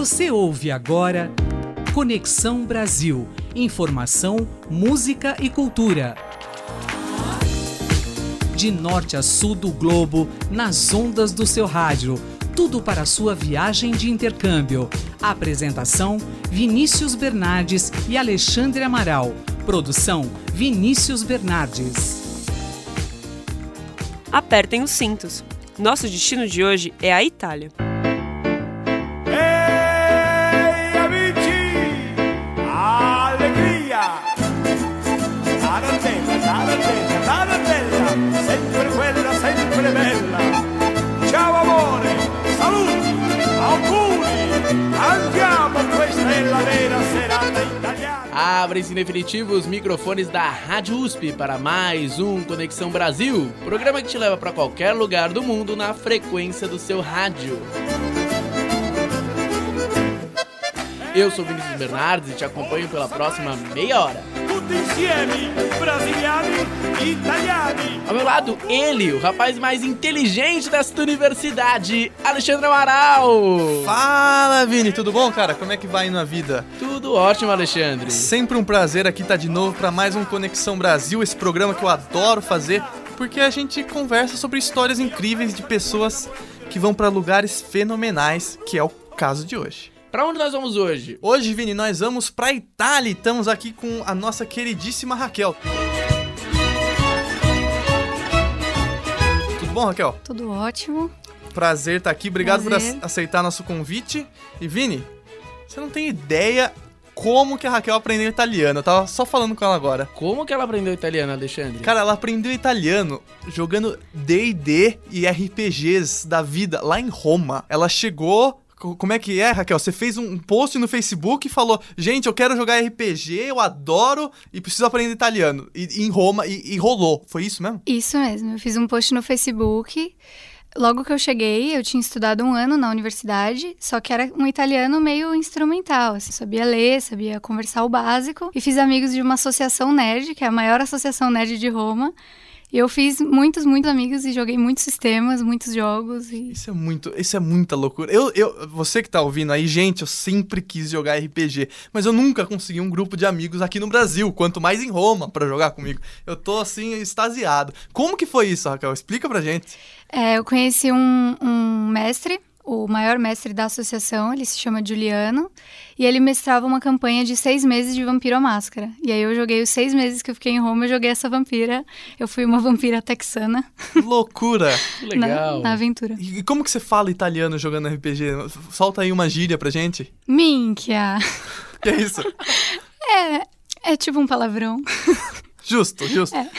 Você ouve agora Conexão Brasil. Informação, música e cultura. De norte a sul do globo, nas ondas do seu rádio. Tudo para sua viagem de intercâmbio. Apresentação: Vinícius Bernardes e Alexandre Amaral. Produção: Vinícius Bernardes. Apertem os cintos. Nosso destino de hoje é a Itália. Abrem-se em definitivo os microfones da Rádio USP para mais um Conexão Brasil, programa que te leva para qualquer lugar do mundo na frequência do seu rádio. Eu sou Vinícius Bernardes e te acompanho pela próxima meia hora. Ao meu lado, ele, o rapaz mais inteligente desta universidade, Alexandre Amaral. Fala, Vini, tudo bom, cara? Como é que vai na vida? Tudo ótimo, Alexandre. Sempre um prazer aqui estar de novo para mais um Conexão Brasil, esse programa que eu adoro fazer, porque a gente conversa sobre histórias incríveis de pessoas que vão para lugares fenomenais, que é o caso de hoje. Pra onde nós vamos hoje? Hoje, Vini, nós vamos pra Itália e estamos aqui com a nossa queridíssima Raquel. Tudo bom, Raquel? Tudo ótimo. Prazer estar aqui, obrigado Prazer. por ace- aceitar nosso convite. E Vini, você não tem ideia como que a Raquel aprendeu italiano. Eu tava só falando com ela agora. Como que ela aprendeu italiano, Alexandre? Cara, ela aprendeu italiano jogando D&D e RPGs da vida lá em Roma. Ela chegou... co- Como é que é, Raquel? Você fez um post no Facebook e falou: Gente, eu quero jogar RPG, eu adoro e preciso aprender italiano. E, e em Roma, e, e rolou. Foi isso mesmo? Isso mesmo. Eu fiz um post no Facebook. Logo que eu cheguei, eu tinha estudado um ano na universidade, só que era um italiano meio instrumental. Assim, sabia ler, sabia conversar o básico. E fiz amigos de uma associação nerd, que é a maior associação nerd de Roma. E eu fiz muitos, muitos amigos e joguei muitos sistemas, muitos jogos. E Isso é muito, isso é muita loucura. Eu, eu, você que tá ouvindo aí, gente, eu sempre quis jogar RPG, mas eu nunca consegui um grupo de amigos aqui no Brasil, quanto mais em Roma pra jogar comigo. Eu tô assim extasiado. Como que foi isso, Raquel? Explica pra gente. É, eu conheci um, um mestre, o maior mestre da associação, ele se chama Juliano, e ele mestrava uma campanha de seis meses de Vampiro à Máscara. E aí eu joguei os seis meses que eu fiquei em Roma, eu joguei essa vampira. Eu fui uma vampira texana loucura. Que na, legal. na aventura. E como que você fala italiano jogando RPG? Solta aí uma gíria pra gente. Minchia! Que é isso? É tipo um palavrão. Justo, justo. É.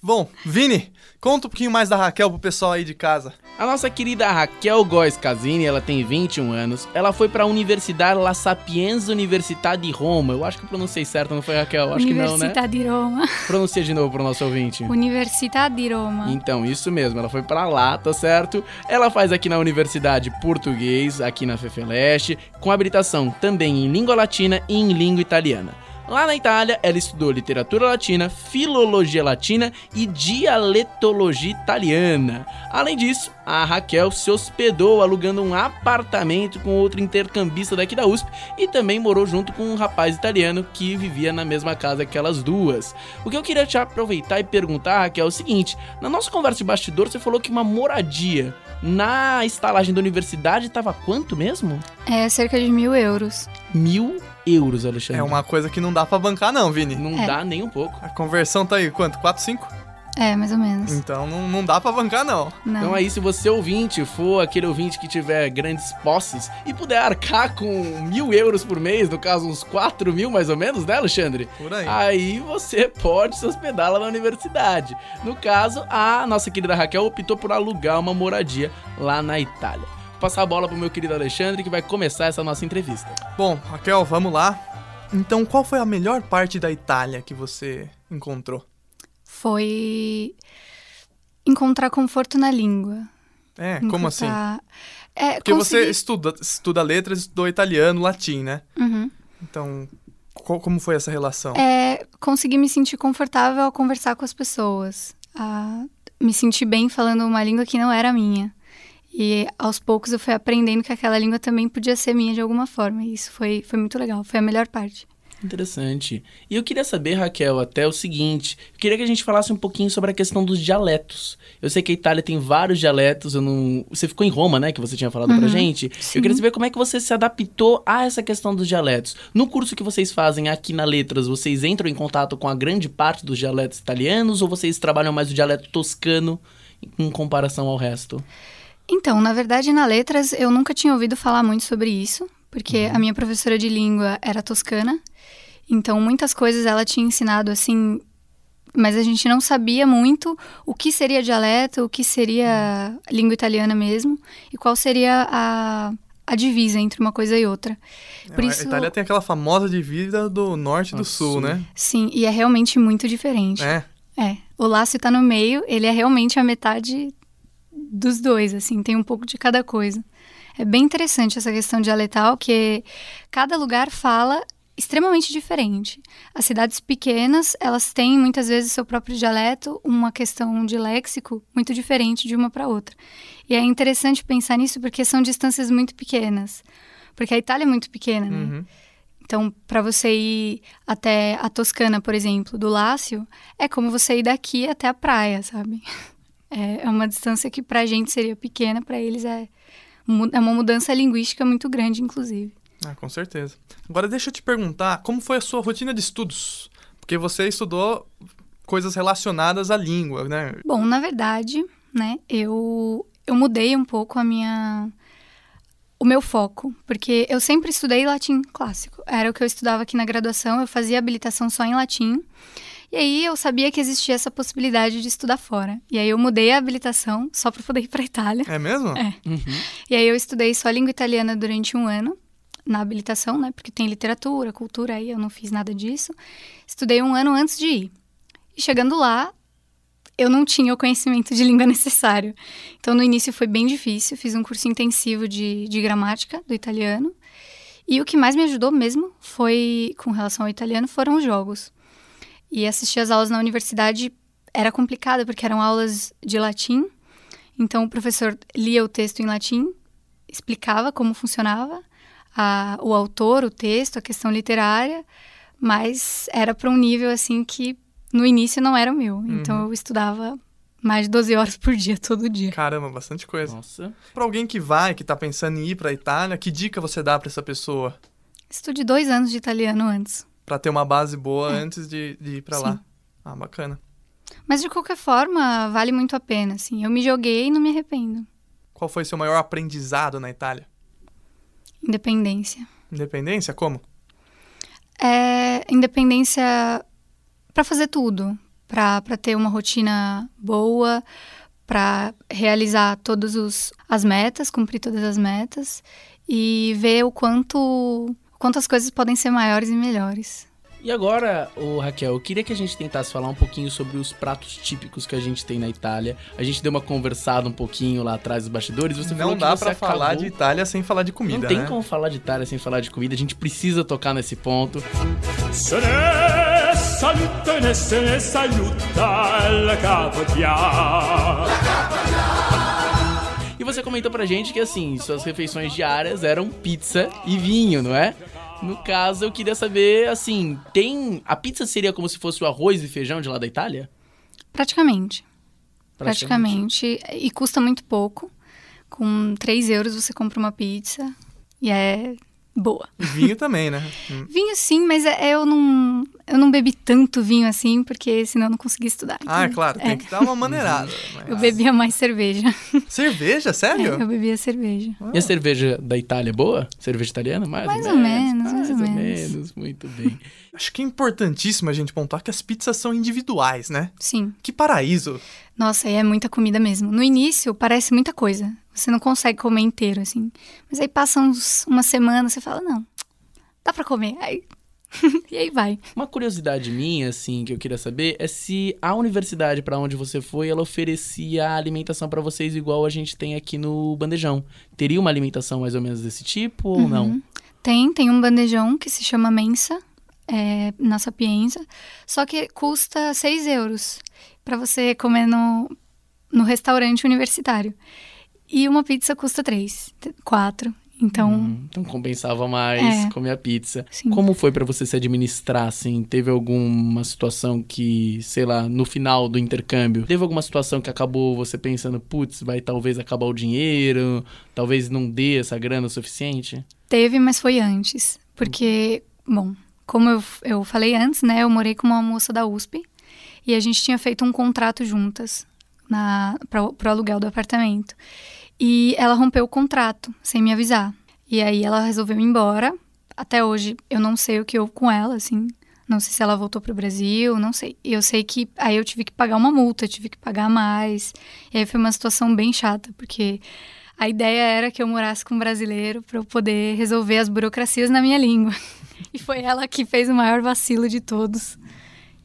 Bom, Vini, conta um pouquinho mais da Raquel pro pessoal aí de casa. A nossa querida Raquel Góes Casini, ela tem 21 anos. Ela foi pra Universidade La Sapienza Università di Roma. Eu acho que eu pronunciei certo, não foi, Raquel? Acho que não, né? Università di Roma. Pronuncia de novo pro nosso ouvinte. Università di Roma. Então, isso mesmo, ela foi pra lá, tá certo? Ela faz aqui na Universidade Português, aqui na Fefeleste, com habilitação também em língua latina e em língua italiana. Lá na Itália, ela estudou literatura latina, filologia latina e dialetologia italiana. Além disso, a Raquel se hospedou alugando um apartamento com outro intercambista daqui da USP e também morou junto com um rapaz italiano que vivia na mesma casa que elas duas. O que eu queria te aproveitar e perguntar, Raquel, é o seguinte: na nossa conversa de bastidor, você falou que uma moradia na estalagem da universidade estava quanto mesmo? É cerca de mil euros. Mil euros, Alexandre. É uma coisa que não dá pra bancar não, Vini. Não É. dá nem um pouco. A conversão tá aí, quanto? 4, 5? É, mais ou menos. Então não, não dá pra bancar não. Não. Então aí, se você ouvinte for aquele ouvinte que tiver grandes posses e puder arcar com mil euros por mês, no caso uns 4 mil mais ou menos, né, Alexandre? Por aí. Aí você pode se hospedar lá na universidade. No caso, a nossa querida Raquel optou por alugar uma moradia lá na Itália. Vou passar a bola pro meu querido Alexandre que vai começar essa nossa entrevista. Bom, Raquel, vamos lá. Então, qual foi a melhor parte da Itália que você encontrou? Foi encontrar conforto na língua. É, como assim? Encontrar- É, Porque você consegui- estuda, estuda letras, estudou italiano, latim, né? Uhum. Então, qual- como foi essa relação? É, consegui me sentir confortável ao conversar com as pessoas. A me sentir bem falando uma língua que não era minha. E aos poucos eu fui aprendendo que aquela língua também podia ser minha de alguma forma. E isso foi, foi muito legal, foi a melhor parte. Interessante. E eu queria saber, Raquel, até o seguinte: eu queria que a gente falasse um pouquinho sobre a questão dos dialetos. Eu sei que a Itália tem vários dialetos, eu não. Você ficou em Roma, né? Que você tinha falado pra gente. sim. Eu queria saber como é que você se adaptou a essa questão dos dialetos. No curso que vocês fazem aqui na Letras, vocês entram em contato com a grande parte dos dialetos italianos ou vocês trabalham mais o dialeto toscano em comparação ao resto? Então, na verdade, na Letras eu nunca tinha ouvido falar muito sobre isso, porque a minha professora de língua era toscana. Então, muitas coisas ela tinha ensinado assim, mas a gente não sabia muito o que seria dialeto, o que seria língua italiana mesmo, e qual seria a, a divisa entre uma coisa e outra. Por a isso, Itália tem aquela famosa divisa do norte e do Do sul, sul. né? sim, e é realmente muito diferente. É. É, o Lácio tá no meio, ele é realmente a metade dos dois, assim, tem um pouco de cada coisa. É bem interessante essa questão dialetal, que cada lugar fala extremamente diferente. As cidades pequenas, elas têm muitas vezes seu próprio dialeto, uma questão de léxico muito diferente de uma para outra. E é interessante pensar nisso porque são distâncias muito pequenas. Porque a Itália é muito pequena, né? Uhum. Então, para você ir até a Toscana, por exemplo, do Lácio, é como você ir daqui até a praia, sabe? É, é uma distância que pra gente seria pequena, pra eles é, é uma mudança linguística muito grande, inclusive. Ah, com certeza. Agora deixa eu te perguntar, como foi a sua rotina de estudos? Porque você estudou coisas relacionadas à língua, né? Bom, na verdade, né, eu, eu mudei um pouco a minha o meu foco, porque eu sempre estudei latim clássico. Era o que eu estudava aqui na graduação, eu fazia habilitação só em latim. E aí eu sabia que existia essa possibilidade de estudar fora. E aí eu mudei a habilitação só para poder ir para Itália. É mesmo? É. E aí eu estudei só língua italiana durante um ano na habilitação, né? Porque tem literatura, cultura, aí eu não fiz nada disso. Estudei um ano antes de ir. E chegando lá, eu não tinha o conhecimento de língua necessário. Então no início foi bem difícil, fiz um curso intensivo de, de gramática do italiano. E o que mais me ajudou mesmo foi, com relação ao italiano, foram os jogos. E assistir as aulas na universidade era complicado, porque eram aulas de latim. Então o professor lia o texto em latim, explicava como funcionava a- o autor, o texto, a questão literária, mas era para um nível assim que no início não era o meu. Então eu estudava mais de 12 horas por dia, todo dia. Caramba, bastante coisa. Nossa. Pra alguém que vai, que tá pensando em ir pra Itália, que dica você dá pra essa pessoa? Estude dois anos de italiano antes. Pra ter uma base boa antes de, de ir Sim. lá. Ah, bacana. Mas de qualquer forma, vale muito a pena, assim. Eu me joguei e não me arrependo. Qual foi seu maior aprendizado na Itália? Independência. Independência? Como? É independência para fazer tudo, para ter uma rotina boa, para realizar todas as metas, cumprir todas as metas e ver o quanto, o quanto as coisas podem ser maiores e melhores. E agora, ô Raquel, eu queria que a gente tentasse falar um pouquinho sobre os pratos típicos que a gente tem na Itália. A gente deu uma conversada um pouquinho lá atrás dos bastidores. Você falou Não dá pra falar acabou- de Itália sem falar de comida, Não tem né? como falar de Itália sem falar de comida. A gente precisa tocar nesse ponto. Saluta saluta você comentou pra gente que, assim, suas refeições diárias eram pizza e vinho, não é? No caso, eu queria saber, assim, tem. A pizza seria como se fosse o arroz e feijão de lá da Itália? Praticamente. Praticamente. E custa muito pouco. Com 3 euros você compra uma pizza e é boa. Vinho também, né? Vinho sim, mas é- eu não, eu não bebi tanto vinho assim, porque senão eu não conseguia estudar. Ah, é entendeu? claro, tem que dar uma maneirada. mas- Eu bebia mais cerveja. Cerveja, É, sério? eu bebia cerveja. E a cerveja da Itália é boa? Cerveja italiana? Mais, Mais ou menos, mais ou menos. Muito bem. Acho que é importantíssimo a gente pontuar que as pizzas são individuais, né? Sim. Que paraíso. Nossa, e é muita comida mesmo. No início parece muita coisa. Você não consegue comer inteiro, assim. Mas aí passa uns, uma semana, você fala, não, dá pra comer. Aí... e aí vai. Uma curiosidade minha, assim, que eu queria saber é se a universidade pra onde você foi, ela oferecia alimentação pra vocês igual a gente tem aqui no bandejão. Teria uma alimentação mais ou menos desse tipo ou não? Tem, tem um bandejão que se chama Mensa, é, na Sapienza, só que custa 6 euros pra você comer no, no restaurante universitário. E uma pizza custa três, quatro. Então, Hum, então compensava mais É. comer a pizza. Sim. Como foi pra você se administrar, assim? Teve alguma situação que, sei lá, no final do intercâmbio, teve alguma situação que acabou você pensando, putz, vai talvez acabar o dinheiro, talvez não dê essa grana o suficiente? teve, mas foi antes. Porque, bom, como eu, eu falei antes, né? Eu morei com uma moça da USP e a gente tinha feito um contrato juntas na, pra, pro aluguel do apartamento. E ela rompeu o contrato sem me avisar. E aí ela resolveu ir embora. Até hoje eu não sei o que houve com ela, assim. Não sei se ela voltou pro Brasil, não sei. Eu sei que aí eu tive que pagar uma multa, tive que pagar mais. E aí foi uma situação bem chata, porque a ideia era que eu morasse com um brasileiro para eu poder resolver as burocracias na minha língua. E foi ela que fez o maior vacilo de todos,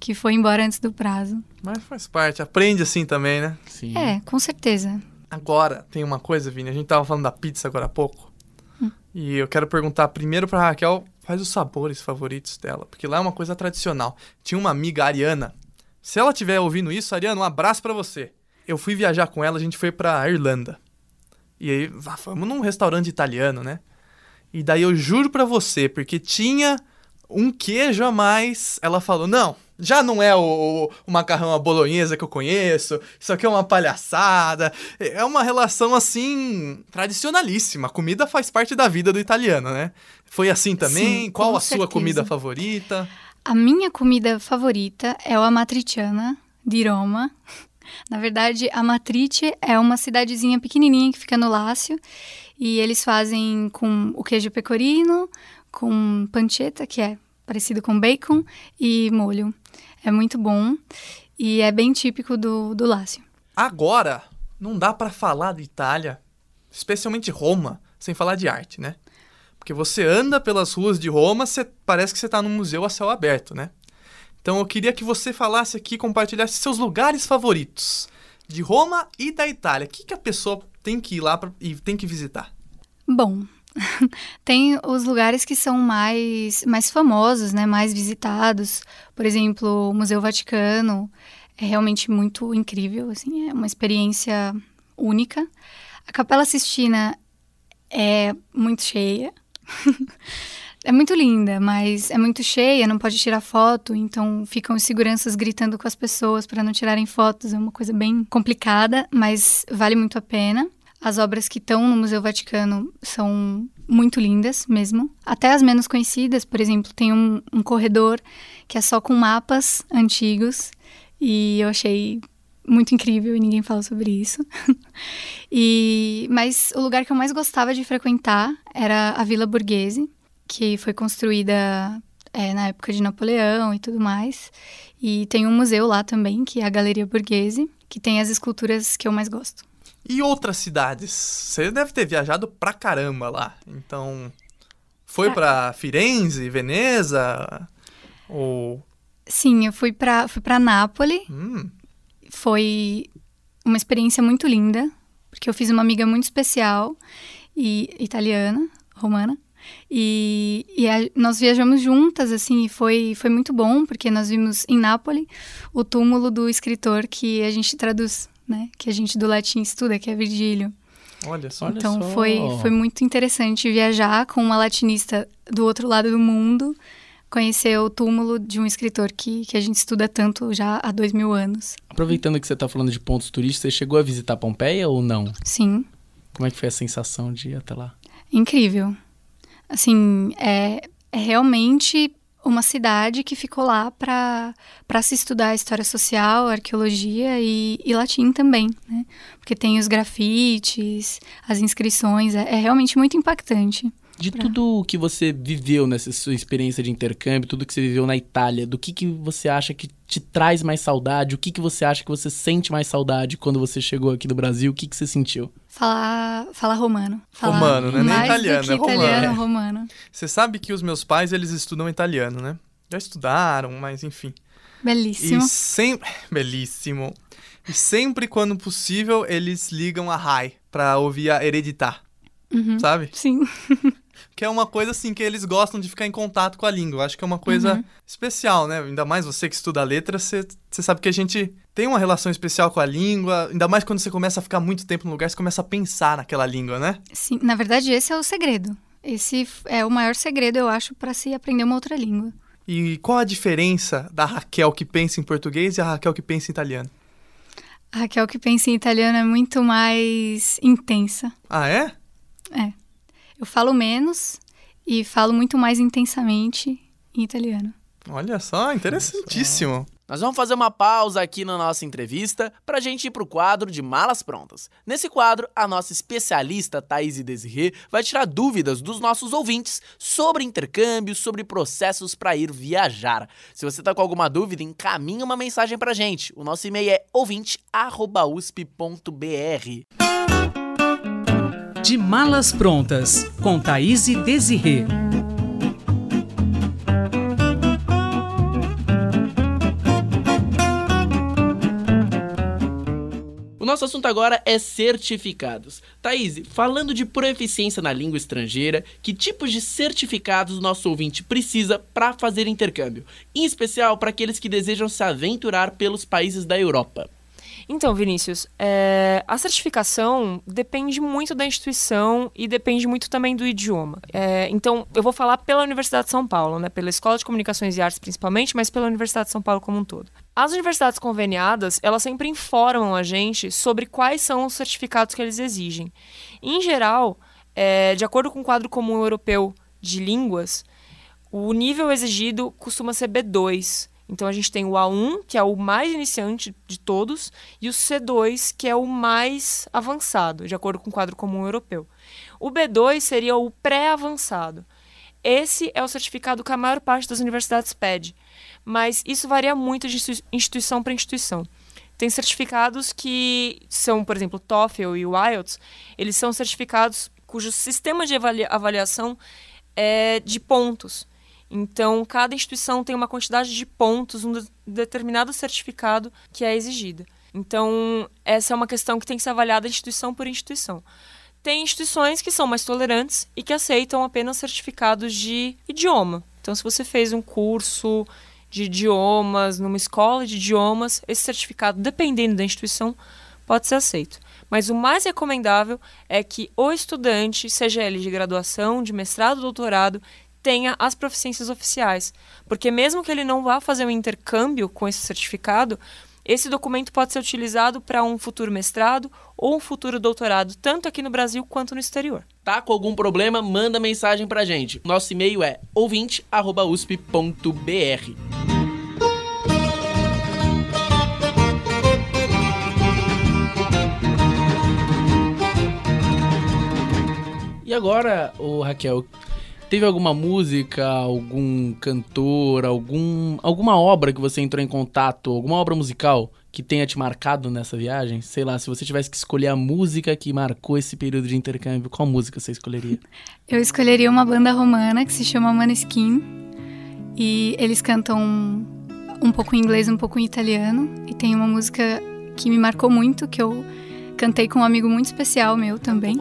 que foi embora antes do prazo. Mas faz parte, aprende assim também, né? Sim. É, com certeza. Agora, tem uma coisa, Vini, a gente tava falando da pizza agora há pouco. E eu quero perguntar primeiro pra Raquel quais os sabores favoritos dela, porque lá é uma coisa tradicional. Tinha uma amiga, a Ariana. Se ela estiver ouvindo isso, Ariana, um abraço pra você. Eu fui viajar com ela, a gente foi pra Irlanda. E aí, vá, fomos num restaurante italiano, né? E daí eu juro pra você, porque tinha um queijo a mais. Ela falou: Não, já não é o, o, o macarrão à bolonhesa que eu conheço. Isso aqui é uma palhaçada. É uma relação assim tradicionalíssima. A comida faz parte da vida do italiano, né? Foi assim também? Sim, Qual a sua certeza. comida favorita? A minha comida favorita é o amatriciana de Roma. Na verdade, Amatrice é uma cidadezinha pequenininha que fica no Lácio e eles fazem com o queijo pecorino, com pancetta, que é parecido com bacon, e molho. É muito bom e é bem típico do, do Lácio. Agora, não dá pra falar de Itália, especialmente Roma, sem falar de arte, né? Porque você anda pelas ruas de Roma, você parece que você tá num museu a céu aberto, né? Então eu queria que você falasse aqui, compartilhasse seus lugares favoritos de Roma e da Itália. O que, que a pessoa tem que ir lá pra, e tem que visitar? Bom, tem os lugares que são mais, mais famosos, né, mais visitados. Por exemplo, o Museu Vaticano é realmente muito incrível, assim, é uma experiência única. A Capela Sistina é muito cheia. é muito linda, mas é muito cheia, não pode tirar foto, então ficam os seguranças gritando com as pessoas para não tirarem fotos. É uma coisa bem complicada, mas vale muito a pena. As obras que estão no Museu Vaticano são muito lindas mesmo. Até as menos conhecidas, por exemplo, tem um, um corredor que é só com mapas antigos e eu achei muito incrível e ninguém fala sobre isso. e mas o lugar que eu mais gostava de frequentar era a Vila Borghese, que foi construída é, na época de Napoleão e tudo mais. E tem um museu lá também, que é a Galeria Borghese, que tem as esculturas que eu mais gosto. E outras cidades? Você deve ter viajado pra caramba lá. Então, foi pra Firenze, Veneza? Ou. Sim, eu fui para fui para Nápoles. Hum, Foi uma experiência muito linda, porque eu fiz uma amiga muito especial e italiana, romana. E, e a- nós viajamos juntas, assim, e foi, foi muito bom, porque nós vimos em Nápoles o túmulo do escritor que a gente traduz, né? Que a gente do latim estuda, que é Virgílio. olha só. Olha então só. foi, foi muito interessante viajar com uma latinista do outro lado do mundo, conhecer o túmulo de um escritor que, que a gente estuda tanto já há dois mil anos. Aproveitando que você tá falando de pontos turísticos, você chegou a visitar Pompeia ou não? Sim, Como é que foi a sensação de ir até lá? incrível. Assim, é, é realmente uma cidade que ficou lá para se estudar história social, arqueologia e, e latim também, né? Porque tem os grafites, as inscrições, é, é realmente muito impactante. De tudo que você viveu nessa sua experiência de intercâmbio, tudo que você viveu na Itália, do que, que você acha que te traz mais saudade? O que, que você acha que você sente mais saudade quando você chegou aqui do Brasil? O que, que você sentiu? Falar, falar romano. Falar Romano, né? Nem italiano, é romano. italiano, romano. Você sabe que os meus pais, eles estudam italiano, né? Já estudaram, mas enfim. Belíssimo. E sempre. Belíssimo. E sempre quando possível, eles ligam a Rai pra ouvir a Hereditar. Uhum. Sabe? Sim. que é uma coisa assim que eles gostam de ficar em contato com a língua. Acho que é uma coisa Uhum. especial, né? Ainda mais você que estuda letra, você, você sabe que a gente tem uma relação especial com a língua. Ainda mais quando você começa a ficar muito tempo no lugar, você começa a pensar naquela língua, né? Sim, na verdade, esse é o segredo. Esse é o maior segredo, eu acho, para se aprender uma outra língua. E qual a diferença da Raquel que pensa em português e a Raquel que pensa em italiano? A Raquel que pensa em italiano é muito mais intensa. Ah, é? Eu falo menos e falo muito mais intensamente em italiano. Olha só, interessantíssimo. Nós vamos fazer uma pausa aqui na nossa entrevista pra gente ir pro quadro de Malas Prontas. Nesse quadro, a nossa especialista Thaís Desirê vai tirar dúvidas dos nossos ouvintes sobre intercâmbio, sobre processos para ir viajar. Se você tá com alguma dúvida, encaminhe uma mensagem pra gente. O nosso e-mail é ouvinte@usp.br. De Malas Prontas, com Thaís e Desirê. O nosso assunto agora é certificados. Thaís, falando de proficiência na língua estrangeira, que tipos de certificados o nosso ouvinte precisa para fazer intercâmbio? Em especial para aqueles que desejam se aventurar pelos países da Europa. Então, Vinícius, é, a certificação depende muito da instituição e depende muito também do idioma. É, então, eu vou falar pela Universidade de São Paulo, né, pela Escola de Comunicações e Artes principalmente, mas pela Universidade de São Paulo como um todo. As universidades conveniadas, elas sempre informam a gente sobre quais são os certificados que eles exigem. Em geral, é, de acordo com o quadro comum europeu de línguas, o nível exigido costuma ser B2. Então a gente tem o A1, que é o mais iniciante de todos, e o C2, que é o mais avançado, de acordo com o quadro comum europeu. O B2 seria o pré-avançado. Esse é o certificado que a maior parte das universidades pede, mas isso varia muito de institui- instituição para instituição. Tem certificados que são, por exemplo, o TOEFL e o IELTS, eles são certificados cujo sistema de avalia- avaliação é de pontos. Então, cada instituição tem uma quantidade de pontos, um de- determinado certificado que é exigida. Então, essa é uma questão que tem que ser avaliada instituição por instituição. Tem instituições que são mais tolerantes e que aceitam apenas certificados de idioma. Então, se você fez um curso de idiomas numa escola de idiomas, esse certificado, dependendo da instituição, pode ser aceito. Mas o mais recomendável é que o estudante, seja ele de graduação, de mestrado, doutorado, tenha as proficiências oficiais. Porque mesmo que ele não vá fazer um intercâmbio com esse certificado, esse documento pode ser utilizado para um futuro mestrado ou um futuro doutorado, tanto aqui no Brasil quanto no exterior. Tá com algum problema? Manda mensagem pra gente. Nosso e-mail é ouvinte@usp.br. E agora, ô Raquel, teve alguma música, algum cantor, algum, alguma obra que você entrou em contato, alguma obra musical que tenha te marcado nessa viagem? Sei lá, se você tivesse que escolher a música que marcou esse período de intercâmbio, qual música você escolheria? Eu escolheria uma banda romana que se chama Maneskin. E eles cantam um pouco em inglês, um pouco em italiano. E tem uma música que me marcou muito, que eu cantei com um amigo muito especial meu também,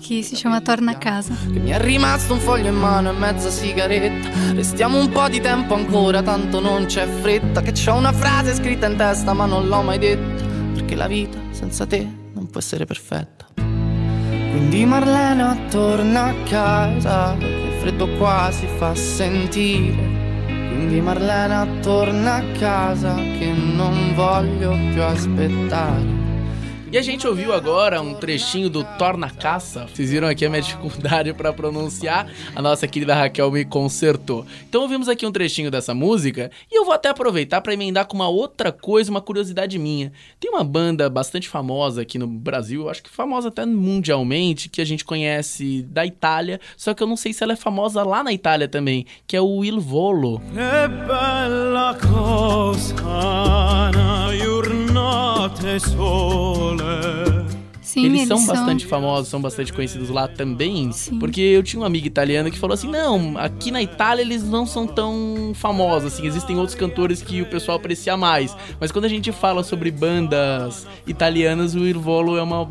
que se chama Torna a Casa. Mi è rimasto un foglio in mano e mezza sigaretta. Restiamo un po' di tempo ancora, tanto non c'è fretta. Che c'ho una frase scritta in testa, ma non l'ho mai detta. Perché la vita senza te non può essere perfetta. Quindi Marlena torna a casa, il freddo qua si fa sentire. Quindi Marlena torna a casa, che non voglio più aspettare. E a gente ouviu agora um trechinho do Torna Caça. Vocês viram aqui a minha dificuldade pra pronunciar. A nossa querida Raquel me consertou. Então ouvimos aqui um trechinho dessa música e eu vou até aproveitar pra emendar com uma outra coisa, uma curiosidade minha. Tem uma banda bastante famosa aqui no Brasil, acho que famosa até mundialmente, que a gente conhece da Itália, só que eu não sei se ela é famosa lá na Itália também, que é o Il Volo. Che bella cosa. Sim, Eles são bastante famosos, são bastante conhecidos lá também. Sim. Porque eu tinha uma amiga italiana que falou assim: não, aqui na Itália eles não são tão famosos, assim, existem outros cantores que o pessoal aprecia mais. Mas quando a gente fala sobre bandas italianas, o Irvolo é uma.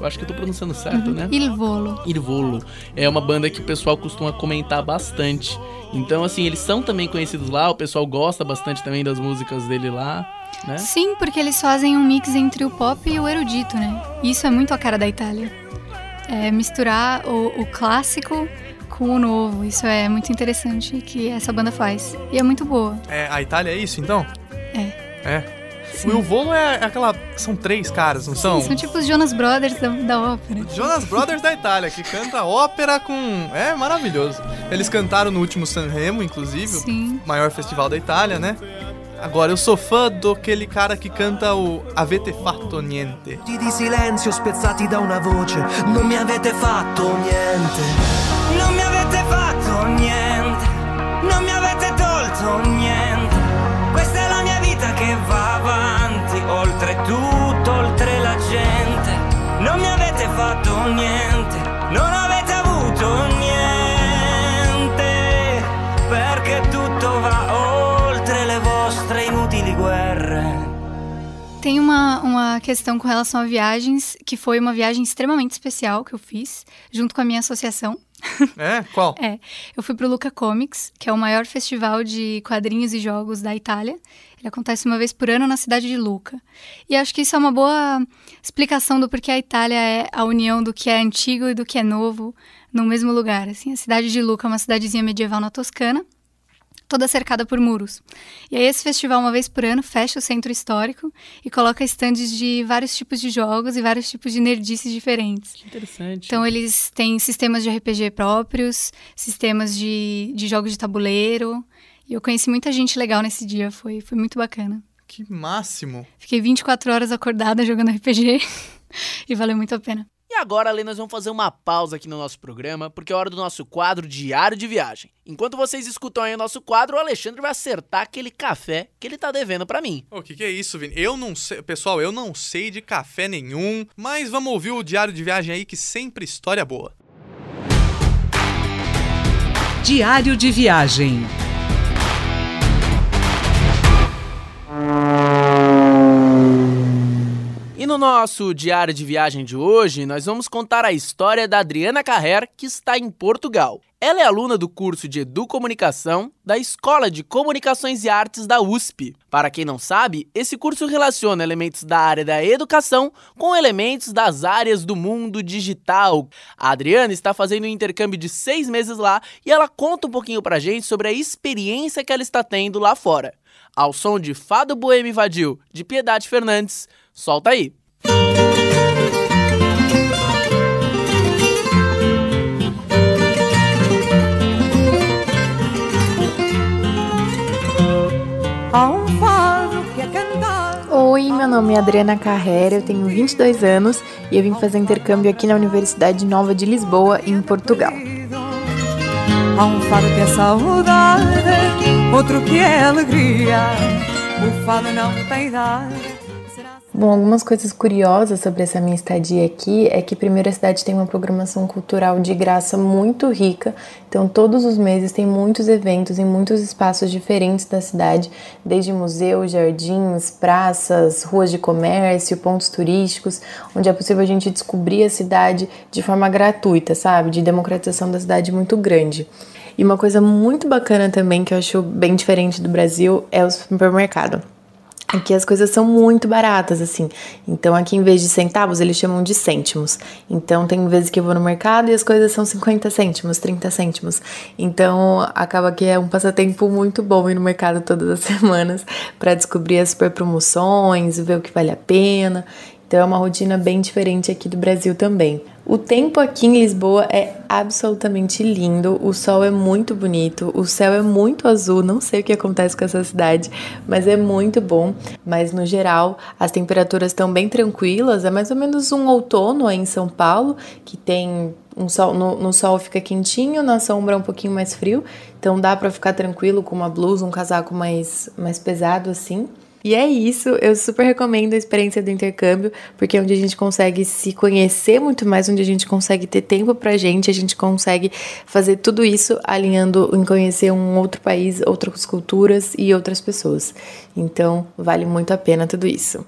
Eu acho que eu tô pronunciando certo, Uhum. né? Il Volo. Il Volo. É uma banda que o pessoal costuma comentar bastante. Então, assim, eles são também conhecidos lá, o pessoal gosta bastante também das músicas dele lá, né? Sim, porque eles fazem um mix entre o pop e o erudito, né? Isso é muito a cara da Itália. É misturar o, o clássico com o novo. Isso é muito interessante que essa banda faz. E é muito boa. É, a Itália é isso, então? É. É. O Il Volo é aquela... São três caras, não são? São tipo os Jonas Brothers da, da ópera. Jonas Brothers da Itália, que canta ópera com... É maravilhoso. Eles cantaram no último Sanremo, inclusive, Sim. o maior festival da Itália, né? Agora, eu sou fã daquele cara que canta o Avete Fatto Niente. di silenzio spezzati da una voce. Non mi avete fatto niente. Non mi avete fatto niente. Non mi avete tolto niente. Questa è la mia vita che va avanti, oltre tutto, oltre la gente. Non mi avete fatto niente. Non avete avuto niente. Perché tutto va oltre inutili guerre. Tem uma, uma questão com relação a viagens, que foi uma viagem extremamente especial que eu fiz, junto com a minha associação. É? Qual? É, eu fui pro Luca Comics, que é o maior festival de quadrinhos e jogos da Itália. Ele acontece uma vez por ano na cidade de Luca. E acho que isso é uma boa explicação do porquê a Itália é a união do que é antigo e do que é novo no mesmo lugar. Assim, a cidade de Luca é uma cidadezinha medieval na Toscana, toda cercada por muros. E aí esse festival, uma vez por ano, fecha o centro histórico e coloca estandes de vários tipos de jogos e vários tipos de nerdices diferentes. Que interessante. Então eles têm sistemas de RPG próprios, sistemas de, de jogos de tabuleiro. E eu conheci muita gente legal nesse dia, foi, foi muito bacana. Que máximo. Fiquei 24 horas acordada jogando RPG e valeu muito a pena. Agora, Ale, nós vamos fazer uma pausa aqui no nosso programa, porque é hora do nosso quadro Diário de Viagem. Enquanto vocês escutam aí o nosso quadro, o Alexandre vai acertar aquele café que ele tá devendo pra mim. O que, que é isso, Vini? Eu não sei. Pessoal, eu não sei de café nenhum, mas vamos ouvir o diário de viagem aí, que sempre história boa. Diário de viagem. E no nosso diário de viagem de hoje, nós vamos contar a história da Adriana Carrer, que está em Portugal. Ela é aluna do curso de Educomunicação da Escola de Comunicações e Artes da USP. Para quem não sabe, esse curso relaciona elementos da área da educação com elementos das áreas do mundo digital. A Adriana está fazendo um intercâmbio de seis meses lá e ela conta um pouquinho pra gente sobre a experiência que ela está tendo lá fora. Ao som de Fado Boêmio Invadiu, de Piedade Fernandes, solta aí. Oi, meu nome é Adriana Carrera, eu tenho 22 anos e eu vim fazer intercâmbio aqui na Universidade Nova de Lisboa, em Portugal. Há um fado que é saudade, outro que é alegria. O fado não tem idade. Bom, algumas coisas curiosas sobre essa minha estadia aqui é que primeiro a cidade tem uma programação cultural de graça muito rica, então todos os meses tem muitos eventos em muitos espaços diferentes da cidade, desde museus, jardins, praças, ruas de comércio, pontos turísticos, onde é possível a gente descobrir a cidade de forma gratuita, sabe? De democratização da cidade muito grande. E uma coisa muito bacana também que eu acho bem diferente do Brasil é o supermercado. Aqui as coisas são muito baratas, assim. Então, aqui em vez de centavos, eles chamam de cêntimos. Então, tem vezes que eu vou no mercado e as coisas são 50 cêntimos, 30 cêntimos. Então, acaba que é um passatempo muito bom ir no mercado todas as semanas para descobrir as super promoções, ver o que vale a pena. Então, é uma rotina bem diferente aqui do Brasil também. O tempo aqui em Lisboa é absolutamente lindo, o sol é muito bonito, o céu é muito azul, não sei o que acontece com essa cidade, mas é muito bom. Mas no geral, as temperaturas estão bem tranquilas, é mais ou menos um outono aí em São Paulo, que tem um sol, no, no sol fica quentinho, na sombra é um pouquinho mais frio, então dá para ficar tranquilo com uma blusa, um casaco mais, mais pesado assim. E é isso, eu super recomendo a experiência do intercâmbio, porque é onde a gente consegue se conhecer muito mais, onde a gente consegue ter tempo pra gente, a gente consegue fazer tudo isso alinhando em conhecer um outro país, outras culturas e outras pessoas. Então, vale muito a pena tudo isso.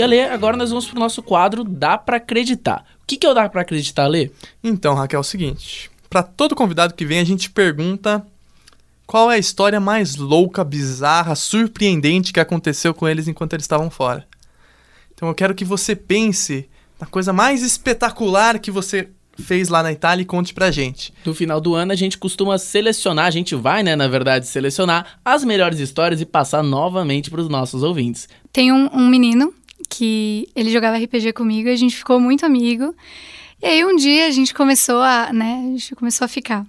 E Ale, agora nós vamos pro nosso quadro Dá Pra Acreditar. O que, que é o Dá Pra Acreditar, Ale? Então, Raquel, é o seguinte. Pra todo convidado que vem, a gente pergunta qual é a história mais louca, bizarra, surpreendente que aconteceu com eles enquanto eles estavam fora. Então eu quero que você pense na coisa mais espetacular que você fez lá na Itália e conte pra gente. No final do ano a gente costuma selecionar, a gente vai, né, na verdade, selecionar as melhores histórias e passar novamente pros nossos ouvintes. Tem um, um menino que ele jogava RPG comigo a gente ficou muito amigo. E aí um dia a gente começou a, né, a gente começou a ficar.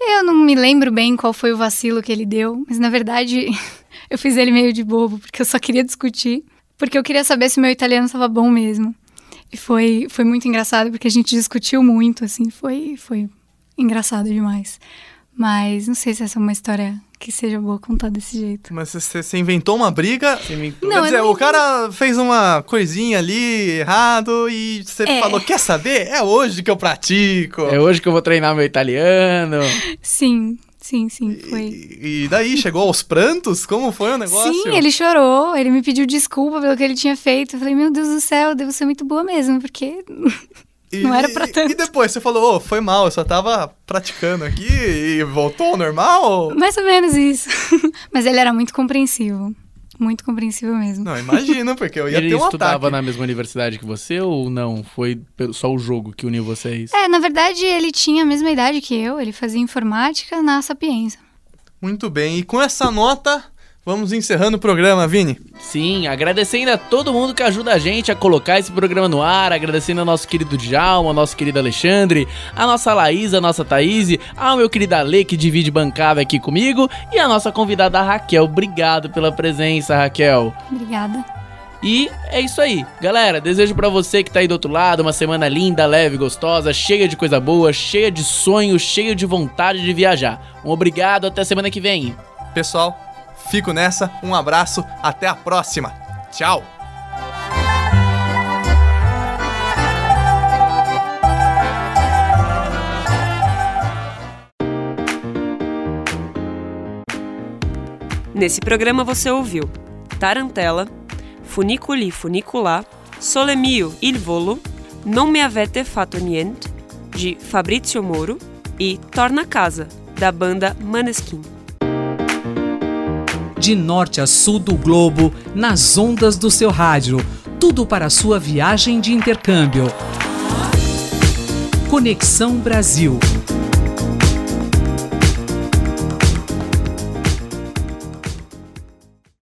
Eu não me lembro bem qual foi o vacilo que ele deu, mas na verdade eu fiz ele meio de bobo, porque eu só queria discutir, porque eu queria saber se meu italiano estava bom mesmo. E foi, foi muito engraçado, porque a gente discutiu muito, assim, foi, foi engraçado demais. Mas não sei se essa é uma história que seja boa contar desse jeito. Mas você, inventou uma briga. inventou. Quer Não, dizer, eu não o cara fez uma coisinha ali errado e você É. falou: quer saber? É hoje que eu pratico. É hoje que eu vou treinar meu italiano. Sim, sim, sim, foi. E, e daí, chegou aos prantos? Como foi o negócio? Sim, ele chorou, ele me pediu desculpa pelo que ele tinha feito. Eu falei, meu Deus do céu, eu devo ser muito boa mesmo, porque E- não era pra e- tanto. E depois você falou, ô, foi mal, eu só tava praticando aqui e voltou ao normal? mais ou menos isso. Mas ele era muito compreensivo. Muito compreensivo mesmo. Não, imagino, porque eu ia Ele ter um estudava ataque. na mesma universidade que você ou não? Foi pelo- só o jogo que uniu vocês? É, na verdade, ele tinha a mesma idade que eu, ele fazia informática na Sapienza. Muito bem, e com essa nota, vamos encerrando o programa, Vini. Sim, agradecendo a todo mundo que ajuda a gente a colocar esse programa no ar, agradecendo ao nosso querido Djalma, ao nosso querido Alexandre, a nossa Laís, a nossa Thaís, ao meu querido Ale que divide bancada aqui comigo e a nossa convidada Raquel. Obrigado pela presença, Raquel. Obrigada. E é isso aí. Galera, desejo pra você que tá aí do outro lado uma semana linda, leve, gostosa, cheia de coisa boa, cheia de sonhos, cheia de vontade de viajar. Um obrigado, até semana que vem. Pessoal, fico nessa, um abraço, até a próxima. Tchau! Nesse programa você ouviu Tarantella, Funiculi Funiculà, Sole mio il volo, Non mi avete fatto niente, de Fabrizio Moro, e Torna Casa, da banda Maneskin. De norte a sul do globo, nas ondas do seu rádio. Tudo para sua viagem de intercâmbio. Conexão Brasil.